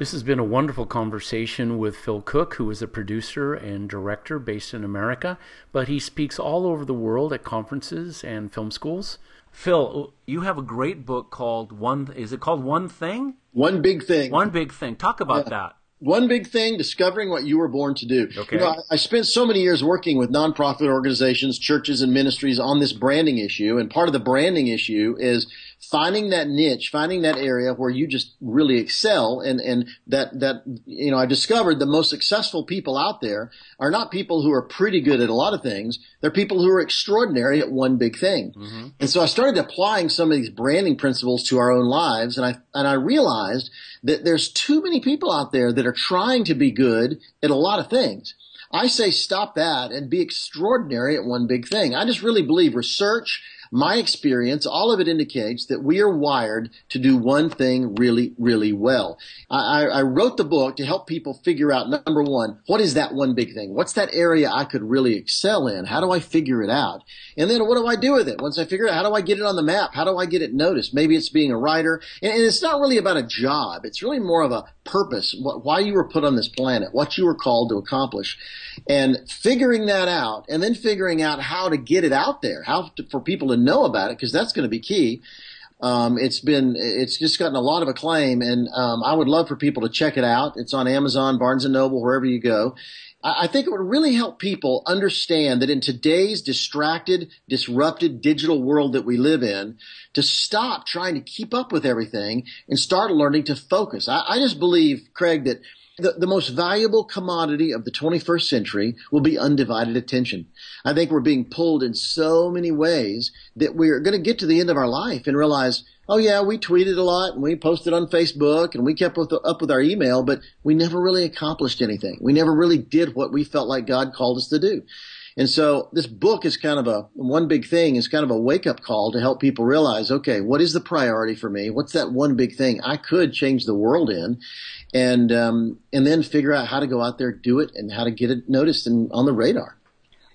This has been a wonderful conversation with Phil Cooke, who is a producer and director based in America, but he speaks all over the world at conferences and film schools. Phil, you have a great book called One. Is it called One Thing? One Big Thing. One Big Thing. Talk about yeah. that one big thing, discovering what you were born to do. Okay. You know, I, I, spent so many years working with nonprofit organizations, churches, and ministries on this branding issue. And part of the branding issue is finding that niche, finding that area where you just really excel. And, and that, that, you know, I discovered the most successful people out there are not people who are pretty good at a lot of things. They're people who are extraordinary at one big thing. Mm-hmm. And so I started applying some of these branding principles to our own lives. And I, and I realized that there's too many people out there that are trying to be good at a lot of things. I say stop that and be extraordinary at one big thing. I just really believe research my experience, all of it indicates that we are wired to do one thing really, really well. I, I, wrote the book to help people figure out number one, what is that one big thing? What's that area I could really excel in? How do I figure it out? And then what do I do with it? Once I figure it out, how do I get it on the map? How do I get it noticed? Maybe it's being a writer. And, and it's not really about a job. It's really more of a purpose, what, why you were put on this planet, what you were called to accomplish. And figuring that out and then figuring out how to get it out there, how to, for people to know about it because that's going to be key. Um, it's been it's just gotten a lot of acclaim, and um, I would love for people to check it out. It's on Amazon, Barnes and Noble, wherever you go. I, I think it would really help people understand that in today's distracted, disrupted digital world that we live in, to stop trying to keep up with everything and start learning to focus. I, I just believe, Craig, that the, the most valuable commodity of the 21st century will be undivided attention. I think we're being pulled in so many ways that we're going to get to the end of our life and realize, oh yeah, we tweeted a lot and we posted on Facebook and we kept with, up with our email, but we never really accomplished anything. We never really did what we felt like God called us to do. And so this book is kind of a one big thing is kind of a wake up call to help people realize, okay, what is the priority for me? What's that one big thing I could change the world in? And, um, and then figure out how to go out there, do it and how to get it noticed and on the radar.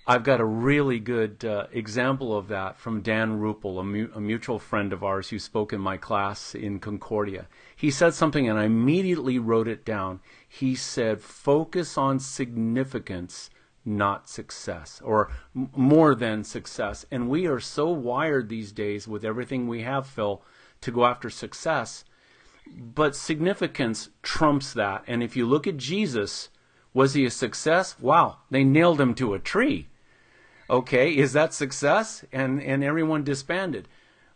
I've got a really good uh, example of that from Dan Ruppel, a, mu- a, mutual friend of ours who spoke in my class in Concordia. He said something and I immediately wrote it down. He said, focus on significance not success or more than success. And we are so wired these days with everything we have, Phil, to go after success. But significance trumps that. And if you look at Jesus, was he a success? Wow, they nailed him to a tree. Okay, is that success? And and everyone disbanded.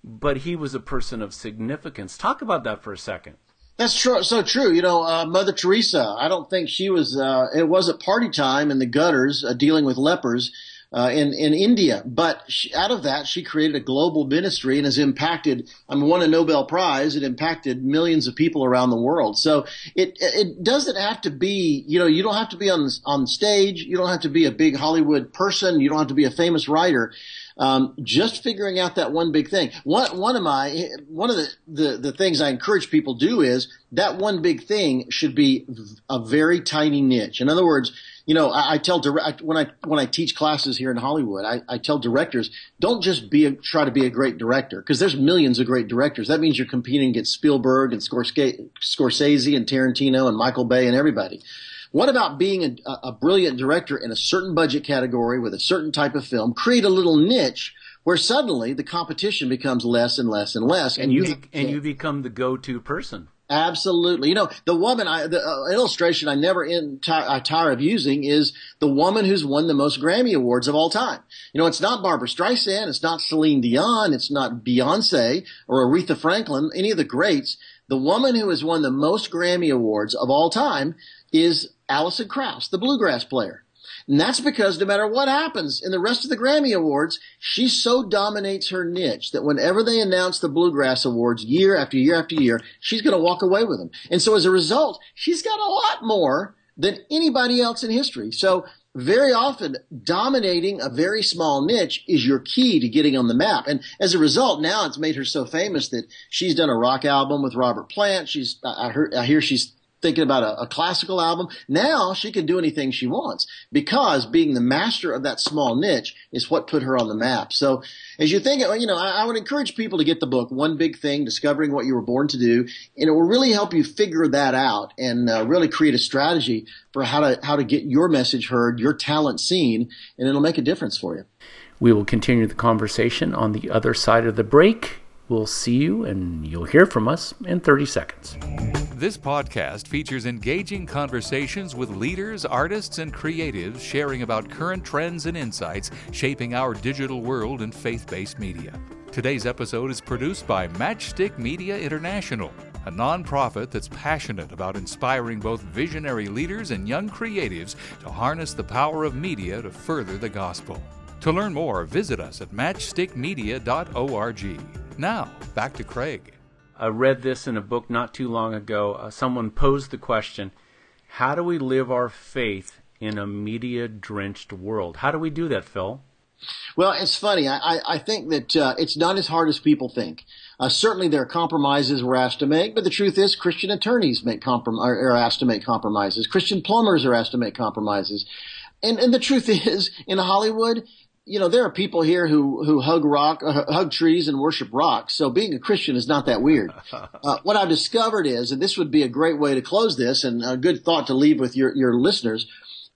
But he was a person of significance. Talk about that for a second. That's true. So true. You know, uh, Mother Teresa. I don't think she was. Uh, it was at party time in the gutters uh, dealing with lepers uh, in in India. But she, out of that, she created a global ministry and has impacted. I mean, won a Nobel Prize. It impacted millions of people around the world. So it it doesn't have to be. You know, you don't have to be on on stage. You don't have to be a big Hollywood person. You don't have to be a famous writer. Um, just figuring out that one big thing. One, one of my, one of the, the, the things I encourage people do is that one big thing should be a very tiny niche. In other words, you know, I, I tell direct when I when I teach classes here in Hollywood, I, I tell directors don't just be a, try to be a great director because there's millions of great directors. That means you're competing against Spielberg and Scorsese and Tarantino and Michael Bay and everybody. What about being a, a brilliant director in a certain budget category with a certain type of film? Create a little niche where suddenly the competition becomes less and less and less, and, and you be, and you become the go-to person. Absolutely. You know, the woman, I, the uh, illustration I never in, t- I tire of using is the woman who's won the most Grammy Awards of all time. You know, it's not Barbra Streisand, it's not Celine Dion, it's not Beyonce or Aretha Franklin, any of the greats. The woman who has won the most Grammy Awards of all time is Alison Krauss, the bluegrass player. And that's because no matter what happens in the rest of the Grammy Awards, she so dominates her niche that whenever they announce the Bluegrass Awards year after year after year, she's going to walk away with them. And so as a result, she's got a lot more than anybody else in history. So very often dominating a very small niche is your key to getting on the map. And as a result, now it's made her so famous that she's done a rock album with Robert Plant. She's, I, heard, I hear she's thinking about a, a, classical album. Now she can do anything she wants because being the master of that small niche is what put her on the map. So as you think, you know, I, I would encourage people to get the book, One Big Thing, Discovering What You Were Born to Do, and it will really help you figure that out and uh, really create a strategy for how to, how to get your message heard, your talent seen, and it'll make a difference for you. We will continue the conversation on the other side of the break. We'll see you and you'll hear from us in 30 seconds. This podcast features engaging conversations with leaders, artists, and creatives sharing about current trends and insights shaping our digital world and faith based media. Today's episode is produced by Matchstick Media International, a nonprofit that's passionate about inspiring both visionary leaders and young creatives to harness the power of media to further the gospel. To learn more, visit us at matchstickmedia.org. Now, back to Craig. I read this in a book not too long ago. Uh, someone posed the question How do we live our faith in a media drenched world? How do we do that, Phil? Well, it's funny. I, I think that uh, it's not as hard as people think. Uh, certainly, there are compromises we're asked to make, but the truth is, Christian attorneys make comprom- are asked to make compromises. Christian plumbers are asked to make compromises. And, and the truth is, in Hollywood, you know, there are people here who, who hug rock, uh, hug trees and worship rocks. So being a Christian is not that weird. Uh, what I've discovered is, and this would be a great way to close this and a good thought to leave with your, your listeners.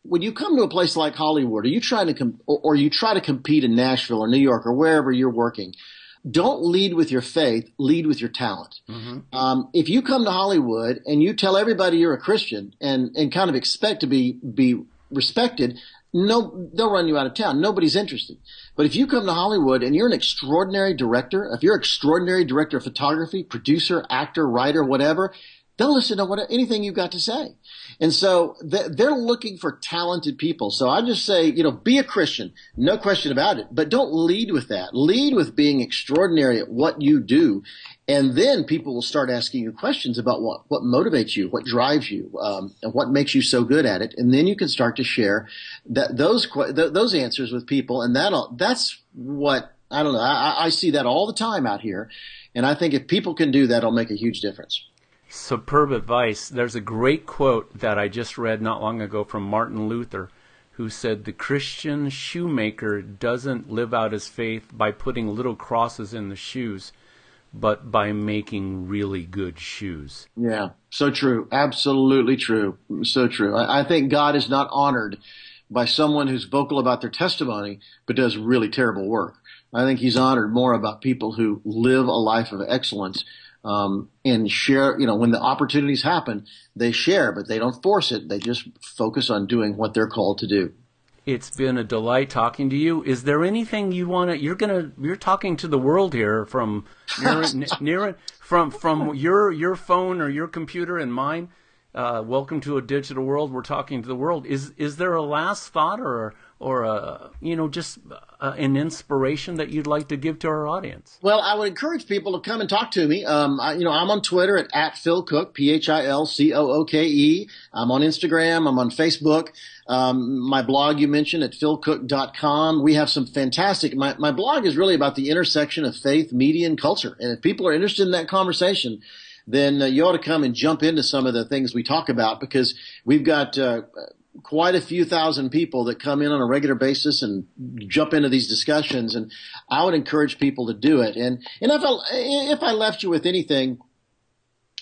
When you come to a place like Hollywood, or you try to, com- or, or you try to compete in Nashville or New York or wherever you're working, don't lead with your faith, lead with your talent. Mm-hmm. Um, if you come to Hollywood and you tell everybody you're a Christian and, and kind of expect to be, be respected, no, they'll run you out of town. Nobody's interested. But if you come to Hollywood and you're an extraordinary director, if you're an extraordinary director of photography, producer, actor, writer, whatever, they'll listen to what, anything you've got to say. And so they're looking for talented people. So I just say, you know, be a Christian, no question about it, but don't lead with that. Lead with being extraordinary at what you do. And then people will start asking you questions about what, what motivates you, what drives you, um, and what makes you so good at it. And then you can start to share that those, those answers with people. And that'll, that's what, I don't know. I, I see that all the time out here. And I think if people can do that, it'll make a huge difference superb advice. There's a great quote that I just read not long ago from Martin Luther, who said, The Christian shoemaker doesn't live out his faith by putting little crosses in the shoes, but by making really good shoes. Yeah, so true. Absolutely true. So true. I, I think God is not honored by someone who's vocal about their testimony, but does really terrible work. I think he's honored more about people who live a life of excellence um, and share. You know, when the opportunities happen, they share, but they don't force it. They just focus on doing what they're called to do. It's been a delight talking to you. Is there anything you want to? You're gonna. You're talking to the world here from near, near from from your your phone or your computer and mine. Uh, welcome to a digital world. We're talking to the world. Is is there a last thought or or a you know just uh, an inspiration that you'd like to give to our audience? Well, I would encourage people to come and talk to me. Um, I, you know, I'm on Twitter at, at Phil Cooke, P H I L C O O K E. I'm on Instagram. I'm on Facebook. Um, my blog you mentioned at philcooke.com. We have some fantastic. My, my blog is really about the intersection of faith, media, and culture. And if people are interested in that conversation, then uh, you ought to come and jump into some of the things we talk about because we've got uh, quite a few thousand people that come in on a regular basis and jump into these discussions. And I would encourage people to do it. And, and if I, if I left you with anything,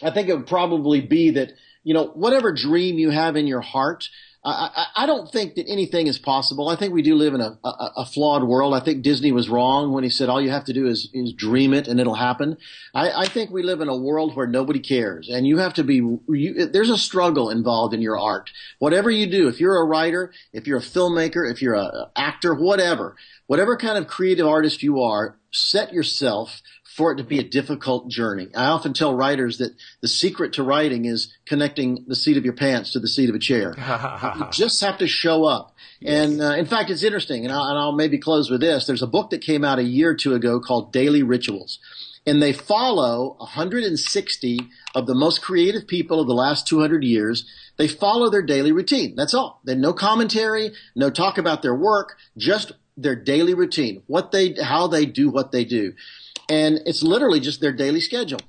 I think it would probably be that, you know, whatever dream you have in your heart, I, I, don't think that anything is possible. I think we do live in a, a, a, flawed world. I think Disney was wrong when he said all you have to do is, is dream it and it'll happen. I, I think we live in a world where nobody cares, and you have to be. You, there's a struggle involved in your art. Whatever you do, if you're a writer, if you're a filmmaker, if you're an actor, whatever, whatever kind of creative artist you are, set yourself for it to be a difficult journey. I often tell writers that the secret to writing is connecting the seat of your pants to the seat of a chair. you just have to show up. Yes. And uh, in fact, it's interesting, and I'll, and I'll maybe close with this. There's a book that came out a year or two ago called Daily Rituals. and they follow 160 of the most creative people of the last 200 years. They follow their daily routine. That's all. Then no commentary, no talk about their work, just their daily routine, what they, how they do what they do. And it's literally just their daily schedule.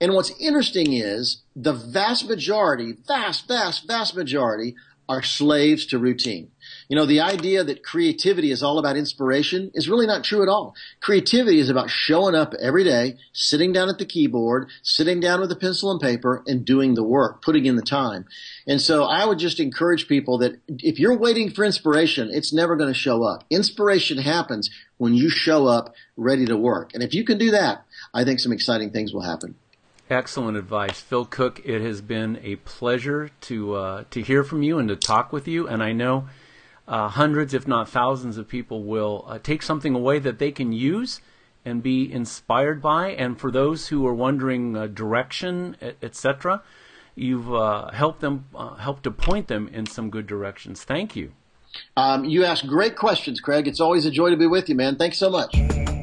And what's interesting is the vast majority, vast, vast, vast majority are slaves to routine. You know, the idea that creativity is all about inspiration is really not true at all. Creativity is about showing up every day, sitting down at the keyboard, sitting down with a pencil and paper and doing the work, putting in the time. And so I would just encourage people that if you're waiting for inspiration, it's never going to show up. Inspiration happens when you show up ready to work. And if you can do that, I think some exciting things will happen. Excellent advice, Phil Cooke. It has been a pleasure to uh, to hear from you and to talk with you. And I know uh, hundreds, if not thousands, of people will uh, take something away that they can use and be inspired by. And for those who are wondering uh, direction, etc., you've uh, helped them uh, helped to point them in some good directions. Thank you. Um, you ask great questions, Craig. It's always a joy to be with you, man. Thanks so much.